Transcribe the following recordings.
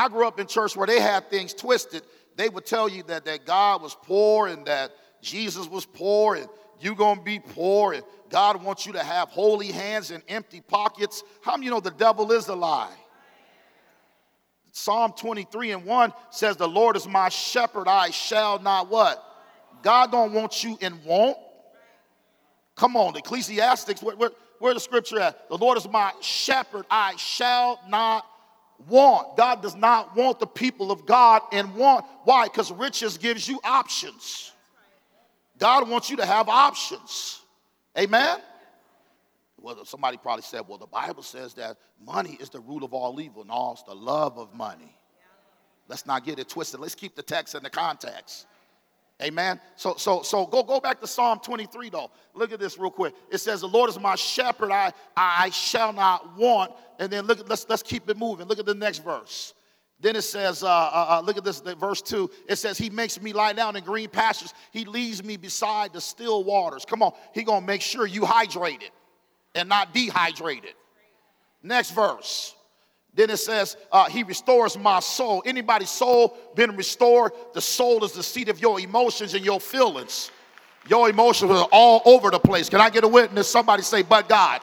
I grew up in church where they had things twisted. They would tell you that, that God was poor and that Jesus was poor and you're going to be poor and God wants you to have holy hands and empty pockets. How many you know the devil is a lie? Psalm 23 and 1 says, The Lord is my shepherd, I shall not what? God don't want you in want. Come on, Ecclesiastics, where, where, where the scripture at? The Lord is my shepherd, I shall not want. God does not want the people of God in want. Why? Because riches gives you options. God wants you to have options. Amen? Well, somebody probably said, well, the Bible says that money is the root of all evil. No, it's the love of money. Let's not get it twisted. Let's keep the text in the context. Amen. So, so, so go, go back to Psalm 23 though. Look at this real quick. It says, The Lord is my shepherd, I, I shall not want. And then look at let's let's keep it moving. Look at the next verse. Then it says, uh, uh, uh, look at this, verse 2. It says, He makes me lie down in green pastures. He leads me beside the still waters. Come on, He gonna make sure you hydrated and not dehydrated. Next verse. Then it says, uh, He restores my soul. Anybody's soul been restored? The soul is the seat of your emotions and your feelings. Your emotions are all over the place. Can I get a witness? Somebody say, But God.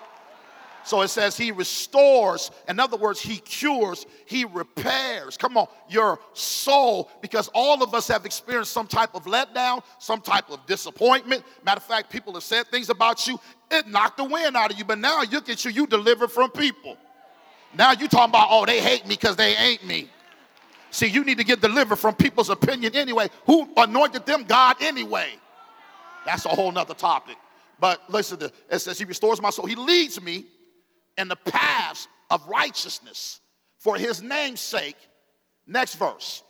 So it says he restores. In other words, he cures, he repairs. Come on, your soul, because all of us have experienced some type of letdown, some type of disappointment. Matter of fact, people have said things about you, it knocked the wind out of you. But now look at you, you delivered from people. Now you talking about, oh, they hate me because they ain't me. See, you need to get delivered from people's opinion anyway. Who anointed them? God anyway. That's a whole nother topic. But listen, to, it says he restores my soul. He leads me in the paths of righteousness for his name's sake. Next verse.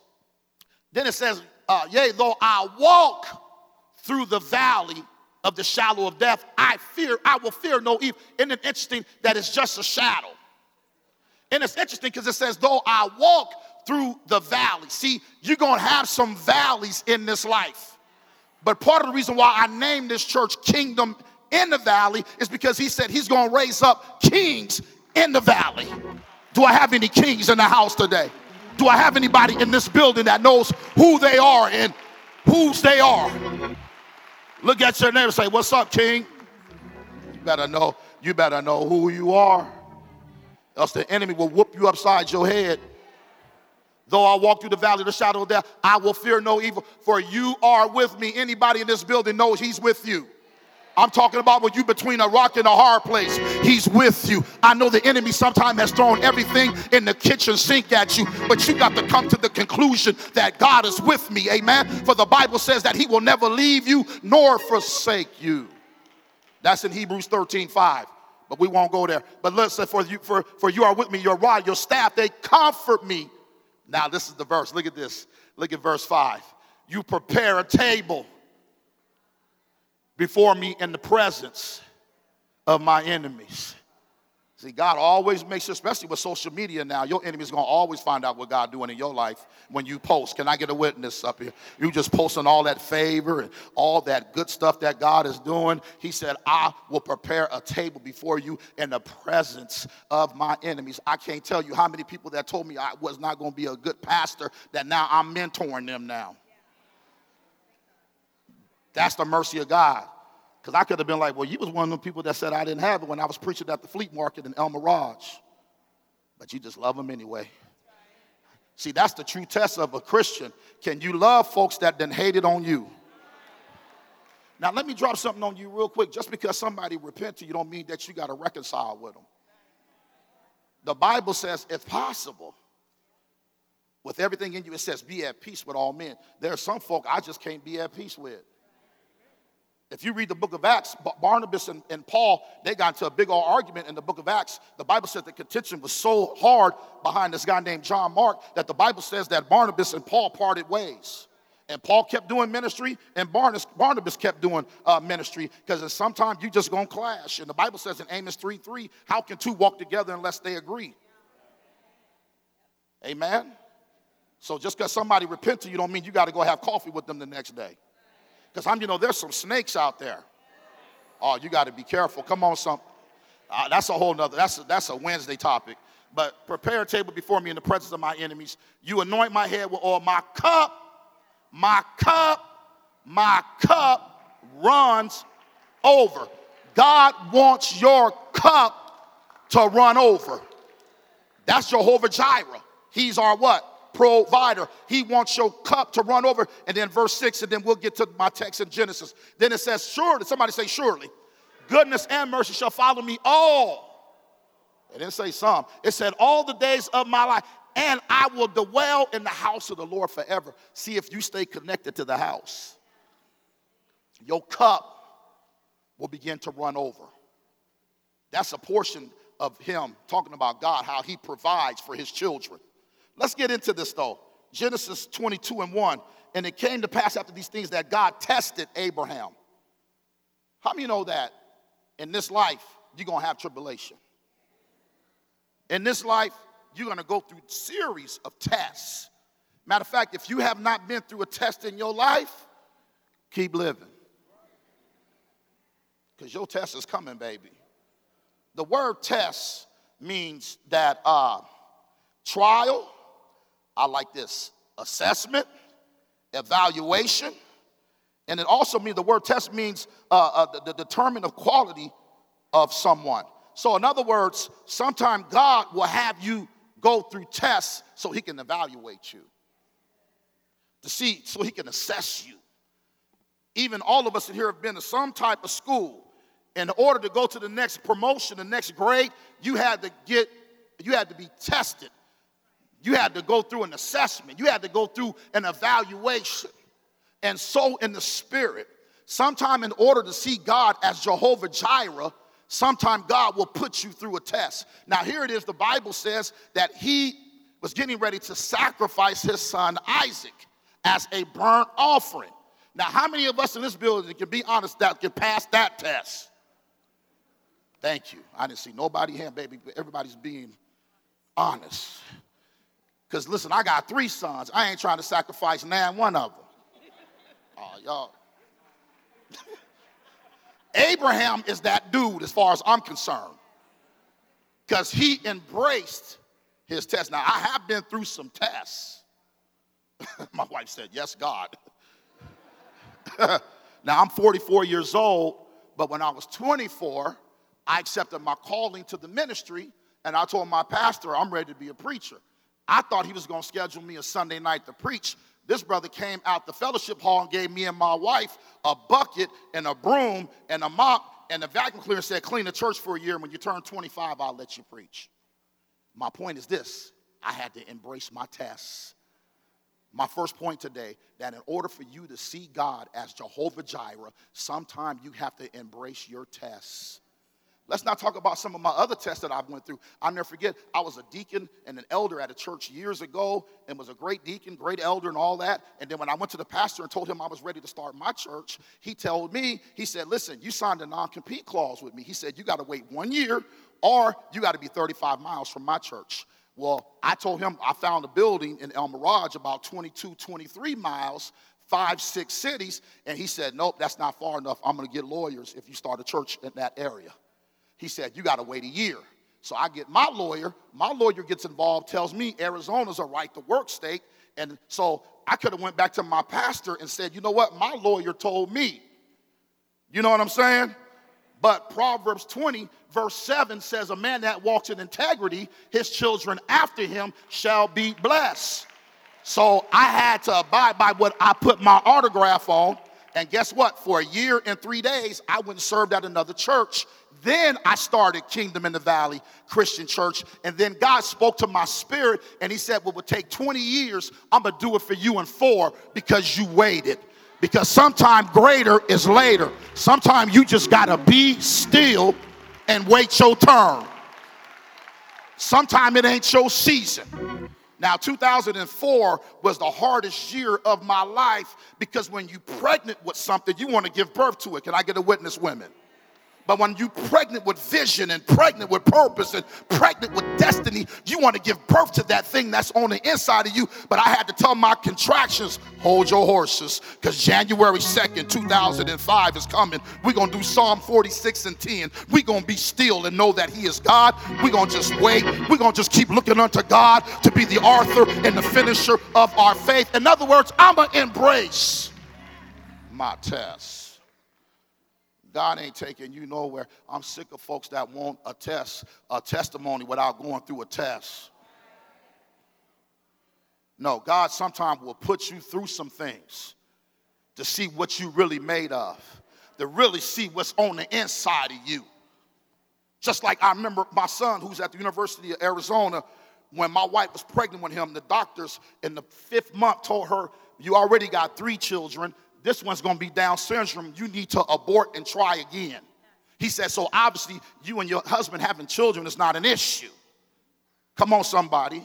Then it says, uh, Yea, though I walk through the valley of the shadow of death, I fear, I will fear no evil. Isn't it interesting that it's just a shadow? And it's interesting because it says, though I walk through the valley. See, you're going to have some valleys in this life. But part of the reason why I named this church Kingdom in the valley is because he said he's going to raise up kings in the valley. Do I have any kings in the house today? Do I have anybody in this building that knows who they are and whose they are? Look at your neighbor and say, What's up, king? You better know, you better know who you are. Else the enemy will whoop you upside your head. Though I walk through the valley of the shadow of death, I will fear no evil, for you are with me. Anybody in this building knows he's with you. I'm talking about when you between a rock and a hard place. He's with you. I know the enemy sometimes has thrown everything in the kitchen sink at you, but you got to come to the conclusion that God is with me. Amen. For the Bible says that he will never leave you nor forsake you. That's in Hebrews 13, 5. But we won't go there. But listen, for you, for, for you are with me, your rod, your staff, they comfort me. Now, this is the verse. Look at this. Look at verse 5. You prepare a table before me in the presence of my enemies. See, God always makes, especially with social media now, your enemy's gonna always find out what God doing in your life when you post. Can I get a witness up here? You just posting all that favor and all that good stuff that God is doing. He said, I will prepare a table before you in the presence of my enemies. I can't tell you how many people that told me I was not gonna be a good pastor that now I'm mentoring them now. That's the mercy of God. Because I could have been like, well, you was one of the people that said I didn't have it when I was preaching at the Fleet Market in El Mirage. But you just love them anyway. See, that's the true test of a Christian. Can you love folks that then hated on you? Now, let me drop something on you real quick. Just because somebody repented, you don't mean that you got to reconcile with them. The Bible says, if possible, with everything in you, it says, be at peace with all men. There are some folk I just can't be at peace with. If you read the book of Acts, Barnabas and, and, Paul, they got into a big old argument in the book of Acts. The Bible said the contention was so hard behind this guy named John Mark that the Bible says that Barnabas and Paul parted ways. And Paul kept doing ministry, and Barnabas, Barnabas kept doing uh, ministry because sometimes you just gonna clash. And the Bible says in Amos 3 3, how can two walk together unless they agree? Amen. So just because somebody repent to you don't mean you got to go have coffee with them the next day. Because I'm, you know, there's some snakes out there. Oh, you got to be careful. Come on, some. Uh, that's a whole nother. That's a, that's a Wednesday topic. But prepare a table before me in the presence of my enemies. You anoint my head with oil. My cup, my cup, my cup runs over. God wants your cup to run over. That's Jehovah Jireh. He's our what? Provider. He wants your cup to run over. And then verse 6, and then we'll get to my text in Genesis. Then it says, Surely, somebody say, Surely, goodness and mercy shall follow me all. It didn't say some. It said, All the days of my life, and I will dwell in the house of the Lord forever. See if you stay connected to the house. Your cup will begin to run over. That's a portion of him talking about God, how he provides for his children. Let's get into this though. Genesis 22 and 1. And it came to pass after these things that God tested Abraham. How many know that in this life you're gonna have tribulation? In this life, you're gonna go through series of tests. Matter of fact, if you have not been through a test in your life, keep living. Because your test is coming, baby. The word test means that uh, trial, I like this, assessment, evaluation, and it also means the word test means uh, uh, the, the determine of quality of someone. So, in other words, sometimes God will have you go through tests so he can evaluate you, to see, so he can assess you. Even all of us in here have been to some type of school in order to go to the next promotion, the next grade, you had to get, you had to be tested. You had to go through an assessment. You had to go through an evaluation. And so in the spirit, sometime in order to see God as Jehovah Jireh, sometime God will put you through a test. Now here it is, the Bible says that he was getting ready to sacrifice his son Isaac as a burnt offering. Now, how many of us in this building can be honest that can pass that test? Thank you. I didn't see nobody here, baby. but Everybody's being honest. Because listen, I got three sons. I ain't trying to sacrifice nan one of them. Oh, y'all. Abraham is that dude as far as I'm concerned. Because he embraced his test. Now, I have been through some tests. My wife said, Yes, God. now, I'm 44 years old, but when I was 24, I accepted my calling to the ministry, and I told my pastor, I'm ready to be a preacher. I thought he was going to schedule me a Sunday night to preach. This brother came out the fellowship hall and gave me and my wife a bucket and a broom and a mop and a vacuum cleaner and said, Clean the church for a year. When you turn 25, I'll let you preach. My point is this I had to embrace my tests. My first point today that in order for you to see God as Jehovah Jireh, sometime you have to embrace your tests. Let's not talk about some of my other tests that I went through. I'll never forget, I was a deacon and an elder at a church years ago and was a great deacon, great elder, and all that. And then when I went to the pastor and told him I was ready to start my church, he told me, he said, Listen, you signed a non compete clause with me. He said, You got to wait one year or you got to be 35 miles from my church. Well, I told him I found a building in El Mirage about 22, 23 miles five, six cities. And he said, Nope, that's not far enough. I'm going to get lawyers if you start a church in that area. He said, You got to wait a year. So I get my lawyer. My lawyer gets involved, tells me Arizona's a right to work state. And so I could have went back to my pastor and said, You know what? My lawyer told me. You know what I'm saying? But Proverbs 20, verse 7 says, A man that walks in integrity, his children after him shall be blessed. So I had to abide by what I put my autograph on. And guess what? For a year and three days, I went and served at another church then I started Kingdom in the Valley Christian Church. And then God spoke to my spirit and He said, Well, it would take 20 years. I'm going to do it for you in four because you waited. Because sometimes greater is later. Sometimes you just got to be still and wait your turn. Sometimes it ain't your season. Now, 2004 was the hardest year of my life because when you're pregnant with something, you want to give birth to it. Can I get a witness, women? But when you're pregnant with vision and pregnant with purpose and pregnant with destiny, you want to give birth to that thing that's on the inside of you. But I had to tell my contractions, hold your horses, because January 2nd, 2005 is coming. We're going to do Psalm 46 and 10. We're going to be still and know that He is God. We're going to just wait. We're going to just keep looking unto God to be the author and the finisher of our faith. In other words, I'm going to embrace my test. God ain't taking you nowhere. I'm sick of folks that want a test, a testimony without going through a test. No, God sometimes will put you through some things to see what you really made of, to really see what's on the inside of you. Just like I remember my son who's at the University of Arizona, when my wife was pregnant with him, the doctors in the fifth month told her, You already got three children this one's going to be Down syndrome. You need to abort and try again. He said, so obviously you and your husband having children is not an issue. Come on, somebody.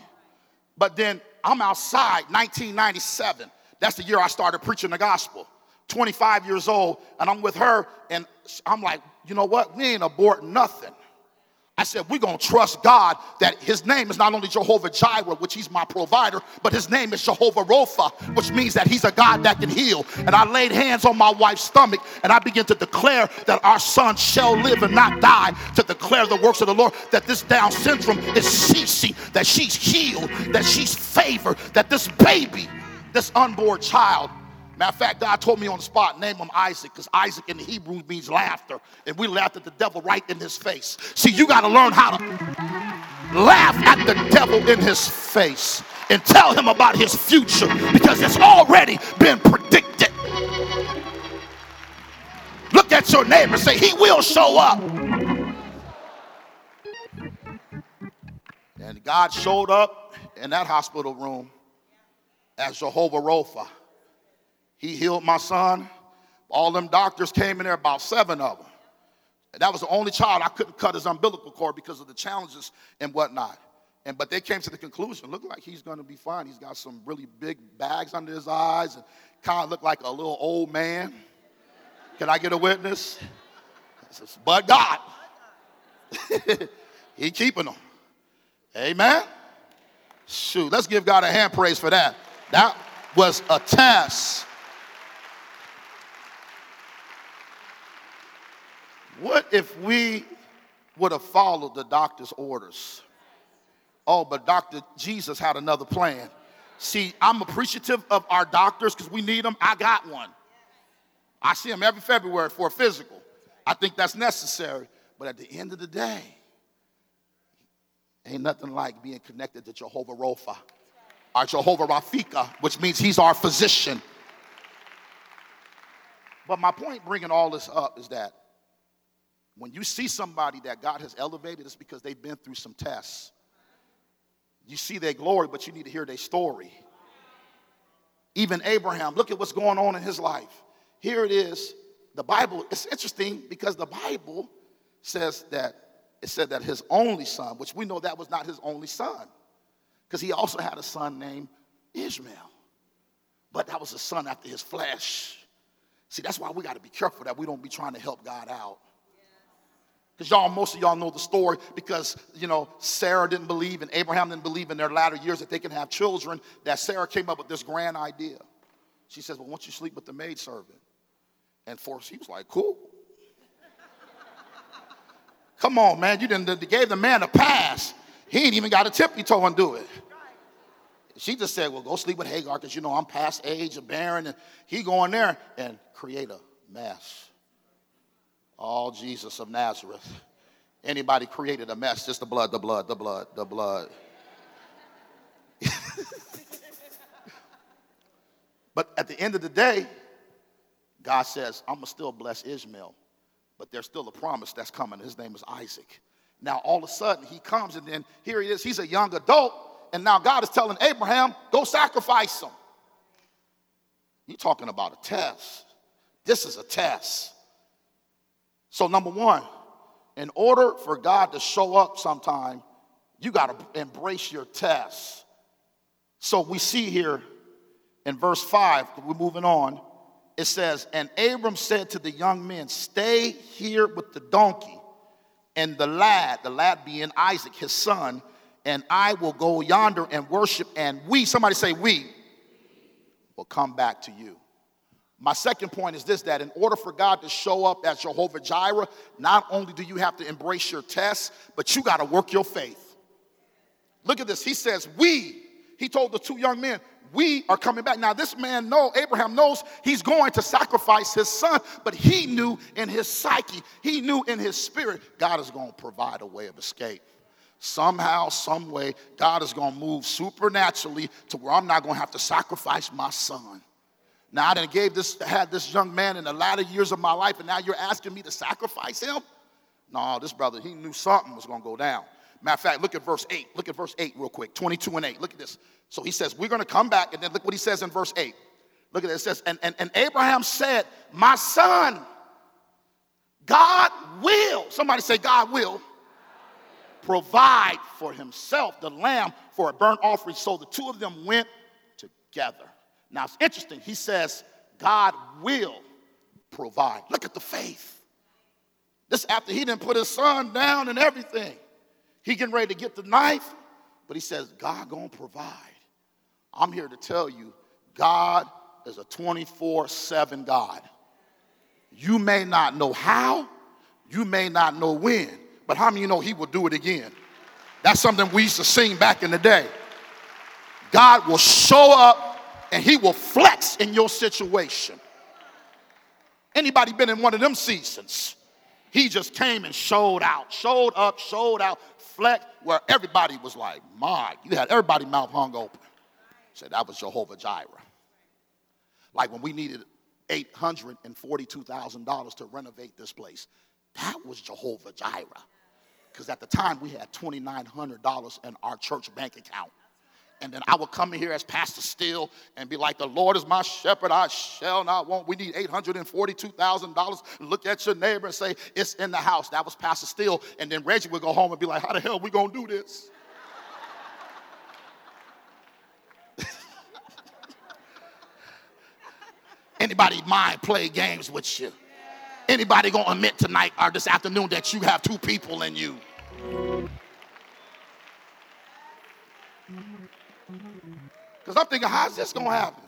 But then I'm outside, 1997. That's the year I started preaching the gospel. 25 years old, and I'm with her, and I'm like, you know what? We ain't abort nothing. I said, we're going to trust God that his name is not only Jehovah Jireh, which he's my provider, but his name is Jehovah Rapha, which means that he's a God that can heal. And I laid hands on my wife's stomach and I began to declare that our son shall live and not die, to declare the works of the Lord, that this Down syndrome is ceasing, that she's healed, that she's favored, that this baby, this unborn child, Matter of fact, God told me on the spot, name him Isaac, because Isaac in the Hebrew means laughter. And we laughed at the devil right in his face. See, you got to learn how to laugh at the devil in his face and tell him about his future because it's already been predicted. Look at your neighbor say, He will show up. And God showed up in that hospital room as Jehovah Rapha. He healed my son. All them doctors came in there, about seven of them. And that was the only child I couldn't cut his umbilical cord because of the challenges and whatnot. And but they came to the conclusion, look like he's gonna be fine. He's got some really big bags under his eyes and kind of look like a little old man. Can I get a witness? Says, but God. he keeping them. Amen. Shoot, let's give God a hand praise for that. That was a test What if we would have followed the doctor's orders? Oh, but Dr. Jesus had another plan. See, I'm appreciative of our doctors because we need them. I got one. I see them every February for a physical. I think that's necessary. But at the end of the day, ain't nothing like being connected to Jehovah Rapha, our Jehovah Rafika, which means he's our physician. But my point bringing all this up is that when you see somebody that God has elevated, it's because they've been through some tests. You see their glory, but you need to hear their story. Even Abraham, look at what's going on in his life. Here it is. The Bible, it's interesting because the Bible says that it said that his only son, which we know that was not his only son, because he also had a son named Ishmael. But that was a son after his flesh. See, that's why we got to be careful that we don't be trying to help God out. Because y'all, most of y'all know the story because, you know, Sarah didn't believe and Abraham didn't believe in their latter years that they can have children, that Sarah came up with this grand idea. She says, well, won't you sleep with the maidservant? And for he was like, cool. Come on, man. You didn't gave the man a pass. He ain't even got a tippy toe and do it. She just said, well, go sleep with Hagar because, you know, I'm past age of bearing. And he go in there and create a mess. Oh, Jesus of Nazareth. Anybody created a mess, just the blood, the blood, the blood, the blood. but at the end of the day, God says, I'm going to still bless Ishmael, but there's still a promise that's coming. His name is Isaac. Now, all of a sudden, he comes, and then here he is. He's a young adult, and now God is telling Abraham, go sacrifice him. You're talking about a test. This is a test. So, number one, in order for God to show up sometime, you got to embrace your test. So, we see here in verse 5, we're moving on, it says, And Abram said to the young men, Stay here with the donkey and the lad, the lad being Isaac, his son, and I will go yonder and worship, and we, somebody say, we, will come back to you. My second point is this that in order for God to show up as Jehovah Jireh, not only do you have to embrace your tests, but you got to work your faith. Look at this. He says, We, he told the two young men, we are coming back. Now, this man know, Abraham knows he's going to sacrifice his son, but he knew in his psyche, he knew in his spirit, God is going to provide a way of escape. Somehow, some way, God is going to move supernaturally to where I'm not going to have to sacrifice my son. Now I gave this, had this young man in the latter years of my life, and now you're asking me to sacrifice him? No, this brother, he knew something was gonna go down. Matter of fact, look at verse 8. Look at verse 8 real quick. 22 and 8. Look at this. So he says, We're gonna come back, and then look what he says in verse 8. Look at this. It says, And, and, and Abraham said, My son, God will, somebody say, God will provide for himself the lamb for a burnt offering. So the two of them went together. Now it's interesting. He says, God will provide. Look at the faith. This after he didn't put his son down and everything. He getting ready to get the knife, but he says, God gonna provide. I'm here to tell you, God is a 24-7 God. You may not know how, you may not know when, but how many you know he will do it again? That's something we used to sing back in the day. God will show up and he will flex in your situation. Anybody been in one of them seasons? He just came and showed out, showed up, showed out, flex, where everybody was like, my, you had everybody mouth hung open. Said that was Jehovah Jireh. Like when we needed $842,000 to renovate this place, that was Jehovah Jireh. Because at the time we had $2,900 in our church bank account and then I would come in here as Pastor Steele and be like, The Lord is my shepherd, I shall not want. We need $842,000. Look at your neighbor and say, It's in the house. That was Pastor Steele. And then Reggie would go home and be like, How the hell are we going to do this? Anybody mind play games with you? Anybody gonna admit tonight or this afternoon that you have two people in you? Because I'm thinking, how's this going to happen?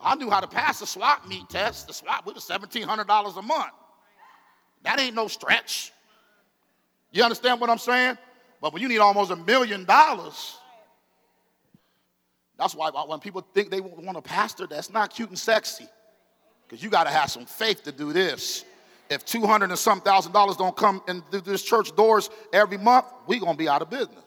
I knew how to pass the swap meet test. The swap we was $1,700 a month. That ain't no stretch. You understand what I'm saying? But when you need almost a million dollars, that's why when people think they want a pastor, that's not cute and sexy. Because you got to have some faith to do this. If 200 and some thousand dollars don't come in this church doors every month, we going to be out of business.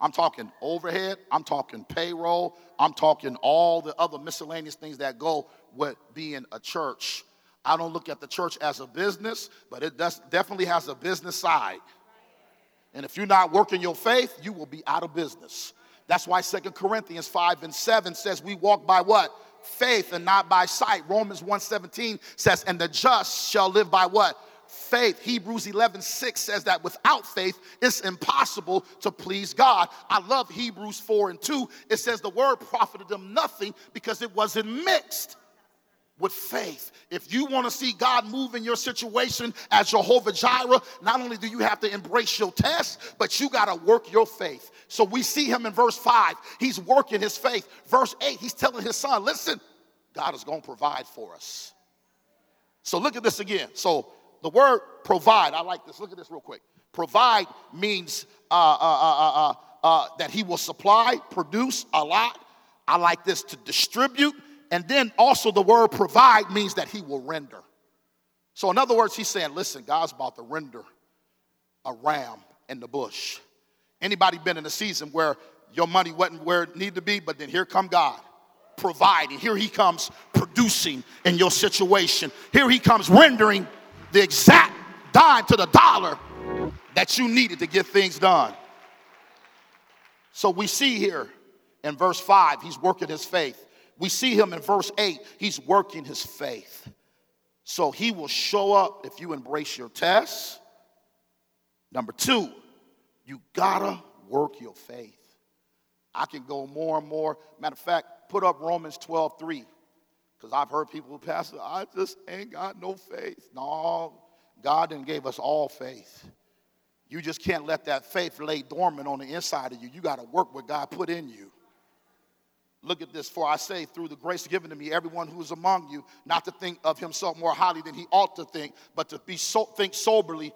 I'm talking overhead, I'm talking payroll, I'm talking all the other miscellaneous things that go with being a church. I don't look at the church as a business, but it does, definitely has a business side. And if you're not working your faith, you will be out of business. That's why Second Corinthians 5 and 7 says we walk by what? Faith and not by sight. Romans 1:17 says, and the just shall live by what? Faith. Hebrews 11 6 says that without faith, it's impossible to please God. I love Hebrews 4 and 2. It says the word profited them nothing because it wasn't mixed with faith. If you want to see God move in your situation as Jehovah Jireh, not only do you have to embrace your test, but you got to work your faith. So we see him in verse 5. He's working his faith. Verse 8, he's telling his son, listen, God is going to provide for us. So look at this again. So the word provide, I like this. Look at this real quick. Provide means uh, uh, uh, that he will supply, produce a lot. I like this to distribute. And then also the word provide means that he will render. So, in other words, he's saying, listen, God's about to render a ram in the bush. Anybody been in a season where your money wasn't where it needed to be, but then here come God providing. Here he comes producing in your situation. Here he comes rendering the exact dime to the dollar that you needed to get things done. So we see here in verse 5, he's working his faith. We see him in verse 8, he's working his faith. So he will show up if you embrace your tests. Number two, you gotta work your faith. I can go more and more. Matter of fact, put up Romans 12 3. Because I've heard people, Pastor, I just ain't got no faith. No, God didn't give us all faith. You just can't let that faith lay dormant on the inside of you. You got to work what God put in you. Look at this. For I say, through the grace given to me, everyone who is among you, not to think of himself more highly than he ought to think, but to be so, think soberly,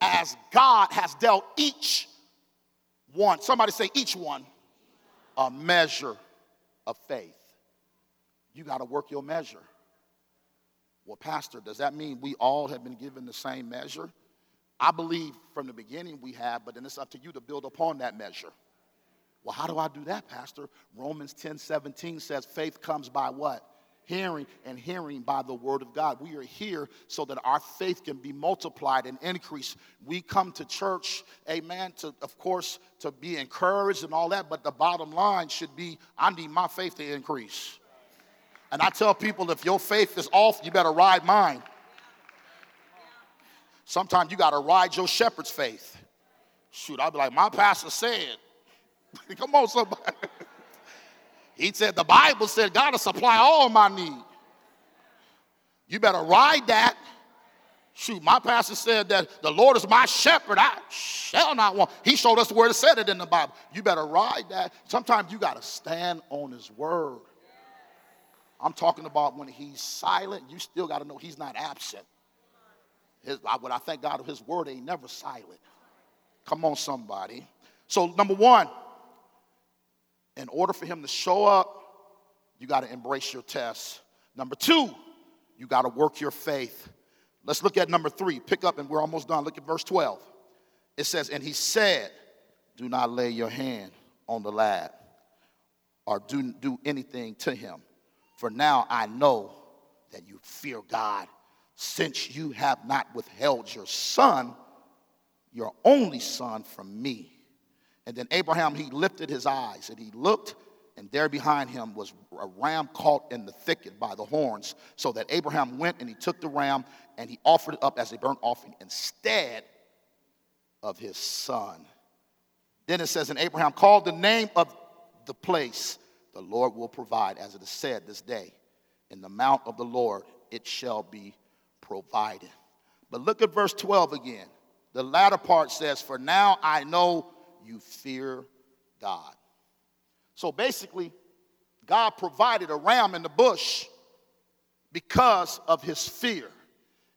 as God has dealt each one. Somebody say, each one, a measure of faith. You got to work your measure. Well, Pastor, does that mean we all have been given the same measure? I believe from the beginning we have, but then it's up to you to build upon that measure. Well, how do I do that, Pastor? Romans 10 17 says faith comes by what? Hearing, and hearing by the word of God. We are here so that our faith can be multiplied and increased. We come to church, amen, to, of course, to be encouraged and all that, but the bottom line should be I need my faith to increase. And I tell people if your faith is off, you better ride mine. Sometimes you got to ride your shepherd's faith. Shoot, I'll be like, my pastor said. Come on, somebody. he said, the Bible said, God will supply all my need. You better ride that. Shoot, my pastor said that the Lord is my shepherd. I shall not want. He showed us where to said it in the Bible. You better ride that. Sometimes you got to stand on his word. I'm talking about when he's silent, you still got to know he's not absent. His, what I thank God his word ain't never silent. Come on, somebody. So, number one, in order for him to show up, you got to embrace your test. Number two, you got to work your faith. Let's look at number three. Pick up, and we're almost done. Look at verse 12. It says, And he said, Do not lay your hand on the lad or do, do anything to him. For now I know that you fear God, since you have not withheld your son, your only son, from me. And then Abraham, he lifted his eyes and he looked, and there behind him was a ram caught in the thicket by the horns. So that Abraham went and he took the ram and he offered it up as a burnt offering instead of his son. Then it says, And Abraham called the name of the place, the Lord will provide, as it is said this day. In the mount of the Lord it shall be provided. But look at verse 12 again. The latter part says, For now I know you fear God. So basically, God provided a ram in the bush because of his fear.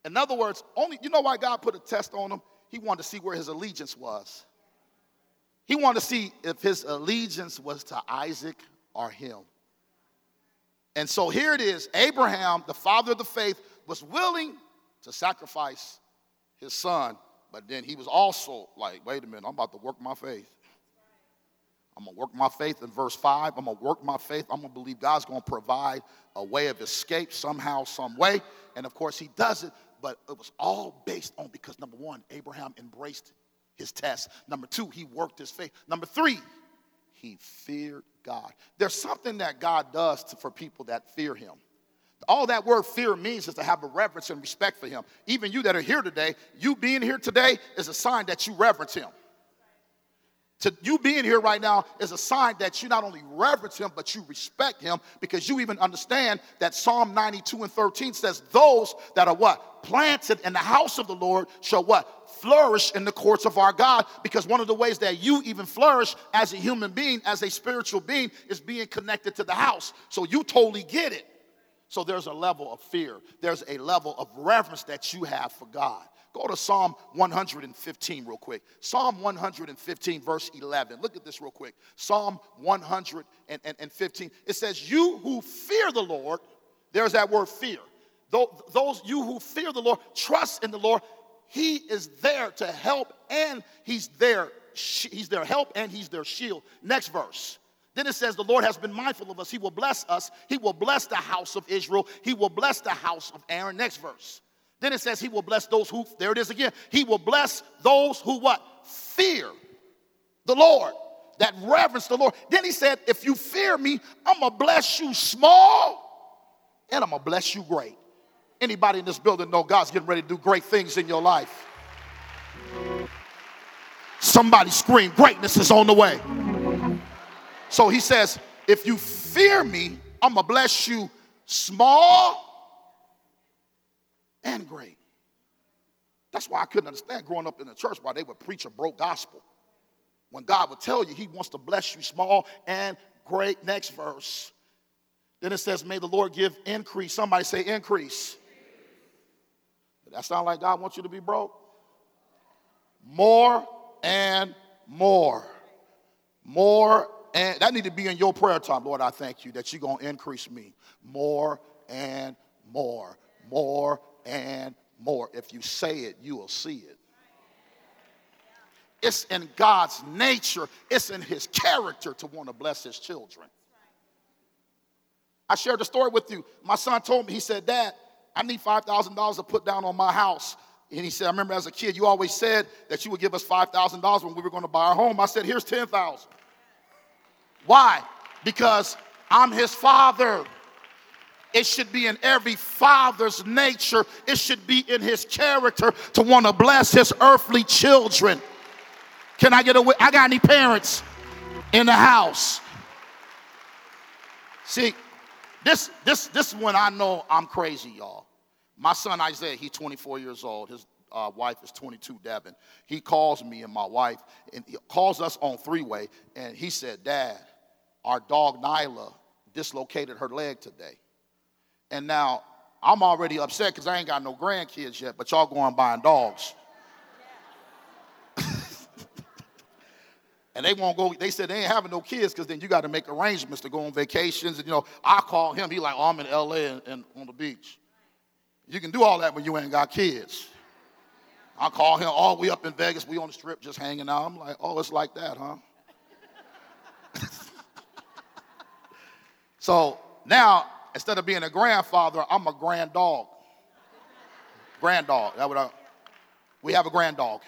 In other words, only you know why God put a test on him? He wanted to see where his allegiance was. He wanted to see if his allegiance was to Isaac or him. And so here it is Abraham, the father of the faith, was willing to sacrifice his son but then he was also like, wait a minute, I'm about to work my faith. I'm to work my faith in verse 5. I'm to work my faith. I'm to believe God's to provide a way of escape somehow, some way. And of course, he does it, but it was all based on because number one, Abraham embraced his test. Number two, he worked his faith. Number three, he feared God. There's something that God does to, for people that fear him. All that word fear means is to have a reverence and respect for him. Even you that are here today, you being here today is a sign that you reverence him. To you being here right now is a sign that you not only reverence him, but you respect him because you even understand that Psalm 92 and 13 says, Those that are what? Planted in the house of the Lord shall what? Flourish in the courts of our God. Because one of the ways that you even flourish as a human being, as a spiritual being, is being connected to the house. So you totally get it. So there's a level of fear, there's a level of reverence that you have for God. Go to Psalm 115 real quick. Psalm 115, verse 11. Look at this real quick. Psalm 115. It says, You who fear the Lord, there's that word fear. Those you who fear the Lord, trust in the Lord, He is there to help and He's there. He's their help and He's their shield. Next verse. Then it says, The Lord has been mindful of us. He will bless us. He will bless the house of Israel. He will bless the house of Aaron. Next verse. Then it says, He will bless those who, there it is again. He will bless those who what? Fear the Lord, that reverence the Lord. Then he said, If you fear me, I'm going to bless you small and I'm going to bless you great. Anybody in this building know God's getting ready to do great things in your life? Somebody scream, Greatness is on the way. So he says, if you fear me, I'm going to bless you small and great. That's why I couldn't understand growing up in the church why they would preach a broke gospel. When God would tell you he wants to bless you small and great. Next verse. Then it says, May the Lord give increase. Somebody say increase. Does that sound like God wants you to be broke? More and more. More and that need to be in your prayer time. Lord, I thank you that you're going to increase me more and more, more and more. If you say it, you will see it. It's in God's nature, it's in his character to want to bless his children. I shared the story with you. My son told me, he said, Dad, I need $5,000 to put down on my house. And he said, I remember as a kid, you always said that you would give us $5,000 when we were going to buy our home. I said, here's 10,000. Why? Because I'm his father. It should be in every father's nature. It should be in his character to want to bless his earthly children. Can I get away? I got any parents in the house? See, this this this is when I know I'm crazy, y'all. My son Isaiah, he's 24 years old. His uh, wife is 22, Devin. He calls me and my wife, and he calls us on three-way, and he said, "Dad, our dog Nyla dislocated her leg today." And now I'm already upset because I ain't got no grandkids yet, but y'all going buying dogs. and they won't go. They said they ain't having no kids because then you got to make arrangements to go on vacations. And you know, I call him. He like, oh, I'm in L.A. And, and, on the beach. You can do all that when you ain't got kids. I call him all the way up in Vegas. We on the strip just hanging out. I'm like, oh, it's like that, huh? so now instead of being a grandfather, I'm a grand dog. Grand dog. That I, we have a grand dog.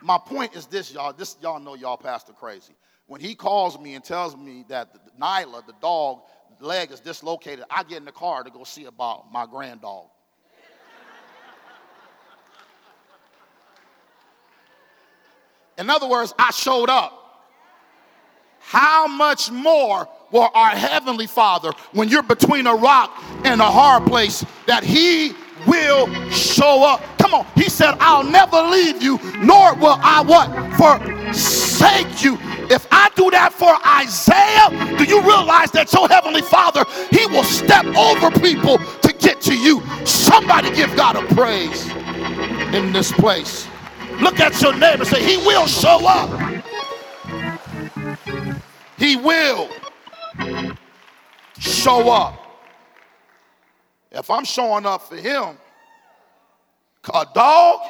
My point is this, y'all. This y'all know y'all pastor crazy. When he calls me and tells me that Nyla, the dog, leg is dislocated, I get in the car to go see about my grand dog. In other words, I showed up. How much more will our Heavenly Father, when you're between a rock and a hard place, that He will show up. Come on. He said, I'll never leave you, nor will I what? Forsake you. If I do that for Isaiah, do you realize that your heavenly father, he will step over people to get to you? Somebody give God a praise in this place. Look at your neighbor say, He will show up. He will show up. If I'm showing up for him, a dog,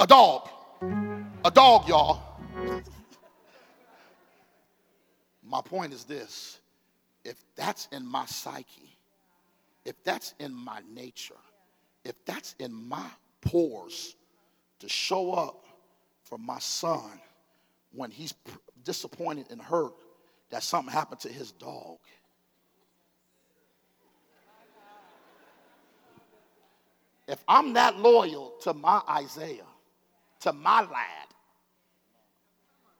a dog, a dog, y'all. My point is this if that's in my psyche, if that's in my nature, if that's in my pores to show up for my son when he's disappointed and hurt that something happened to his dog. If I'm that loyal to my Isaiah, to my lad,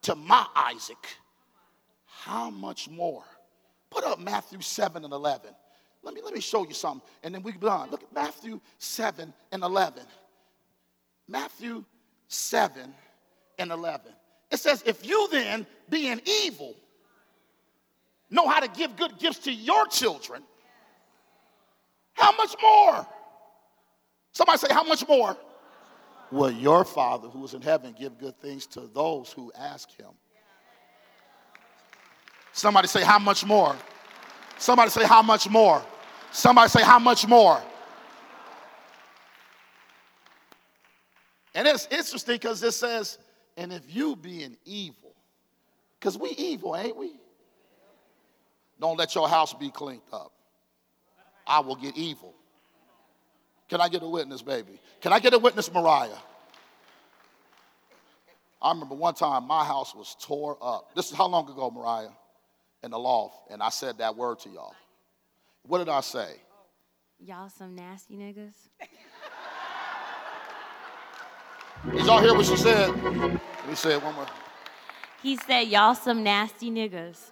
to my Isaac, how much more? Put up Matthew 7 and 11. Let me, let me show you something, and then we go on. Look at Matthew 7 and 11. Matthew 7 and 11. It says, If you then, being evil, know how to give good gifts to your children, how much more? Somebody say, How much more? Will your Father who is in heaven give good things to those who ask him? Somebody say, How much more? Somebody say, How much more? Somebody say, How much more? And it's interesting because it says, And if you being evil, because we evil, ain't we? Don't let your house be cleaned up. I will get evil. Can I get a witness, baby? Can I get a witness, Mariah? I remember one time my house was tore up. This is how long ago, Mariah? In the loft. And I said that word to y'all. What did I say? Y'all some nasty niggas. Did y'all hear what she said? Let me say it one more. He said, Y'all some nasty niggas.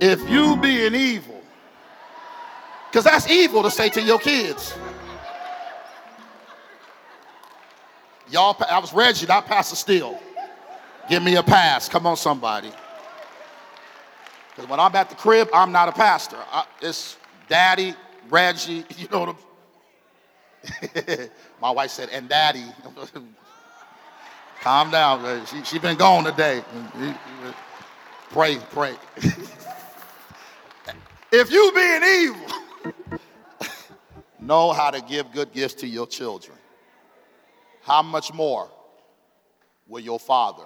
If you being evil, because that's evil to say to your kids. Y'all, I was Reggie, not Pastor Steele. Give me a pass. Come on, somebody. Because when I'm at the crib, I'm not a pastor. I, it's daddy, Reggie, you know what I'm My wife said, and daddy. Calm down. She, she been gone today. Pray, pray. if you being evil, know how to give good gifts to your children. How much more will your Father,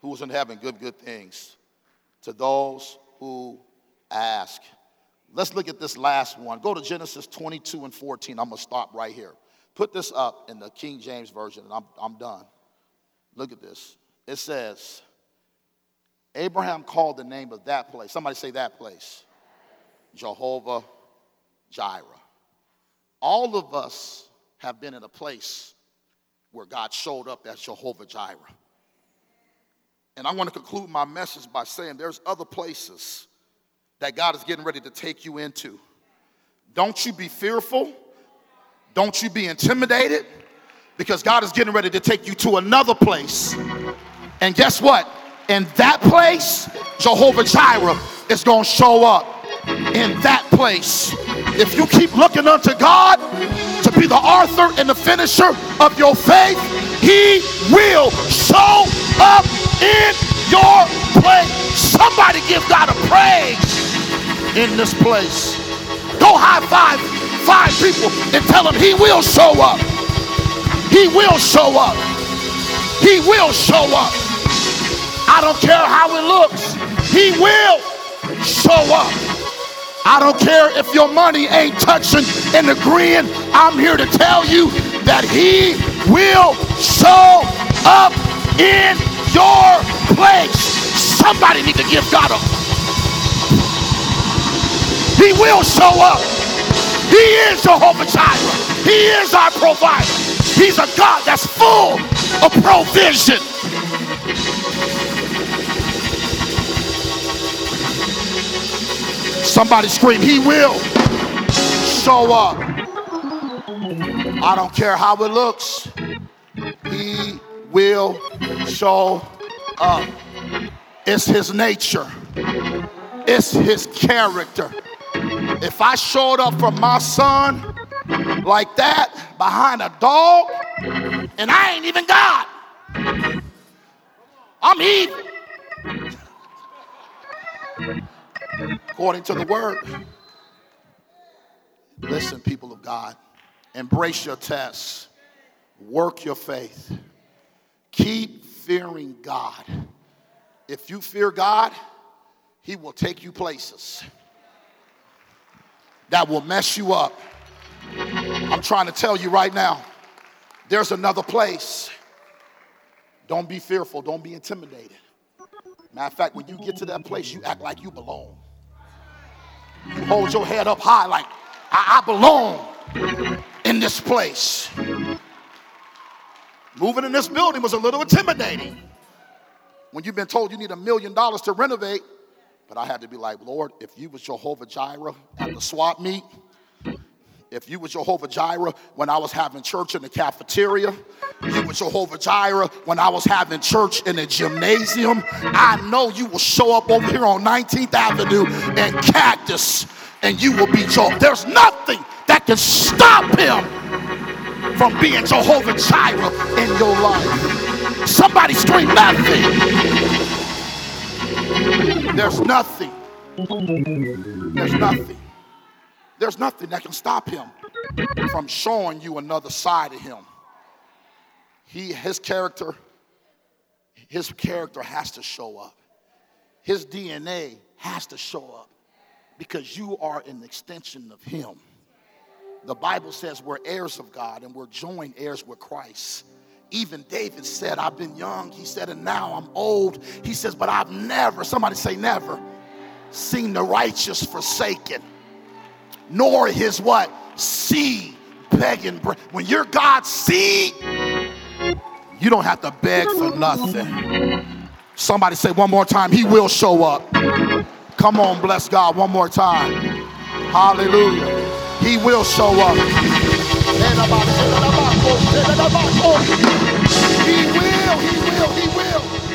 who is in heaven, give good things to those who ask? Let's look at this last one. Go to Genesis 22 and 14. I'm going to stop right here. Put this up in the King James Version, and I'm, I'm done. Look at this. It says, Abraham called the name of that place. Somebody say that place. Jehovah Jireh. All of us have been in a place where God showed up as Jehovah Jireh. And I want to conclude my message by saying there's other places that God is getting ready to take you into. Don't you be fearful. Don't you be intimidated because God is getting ready to take you to another place. And guess what? In that place, Jehovah Jireh is going to show up. In that place, if you keep looking unto God, to be the author and the finisher of your faith, He will show up in your place. Somebody give God a praise in this place. Go high five five people and tell them He will show up. He will show up. He will show up. I don't care how it looks. He will show up. I don't care if your money ain't touching and agreeing. I'm here to tell you that He will show up in your place. Somebody need to give God a. He will show up. He is Jehovah Jireh. He is our provider. He's a God that's full of provision. Somebody scream, He will show up. I don't care how it looks, He will show up. It's His nature, it's His character. If I showed up for my son like that behind a dog, and I ain't even God, I'm evil according to the word. Listen, people of God, embrace your tests, work your faith, keep fearing God. If you fear God, He will take you places that will mess you up. I'm trying to tell you right now, there's another place. Don't be fearful, don't be intimidated. Matter of fact, when you get to that place, you act like you belong. Hold your head up high like, I, I belong in this place. Moving in this building was a little intimidating. When you've been told you need a million dollars to renovate, but I had to be like, Lord, if you was Jehovah Jireh at the swap meet, if you were Jehovah Jireh when I was having church in the cafeteria, you were Jehovah Jireh when I was having church in the gymnasium, I know you will show up over here on 19th Avenue and Cactus and you will be Jehovah. There's nothing that can stop him from being Jehovah Jireh in your life. Somebody scream nothing. There's nothing. There's nothing. There's nothing that can stop him from showing you another side of him. He, his character, his character has to show up. His DNA has to show up because you are an extension of him. The Bible says we're heirs of God and we're joint heirs with Christ. Even David said, I've been young. He said, and now I'm old. He says, but I've never, somebody say never, seen the righteous forsaken nor his what? Seed begging. When you're God's seed, you don't have to beg for nothing. Somebody say one more time, He will show up. Come on, bless God one more time. Hallelujah. He will show up. He will, He will, He will.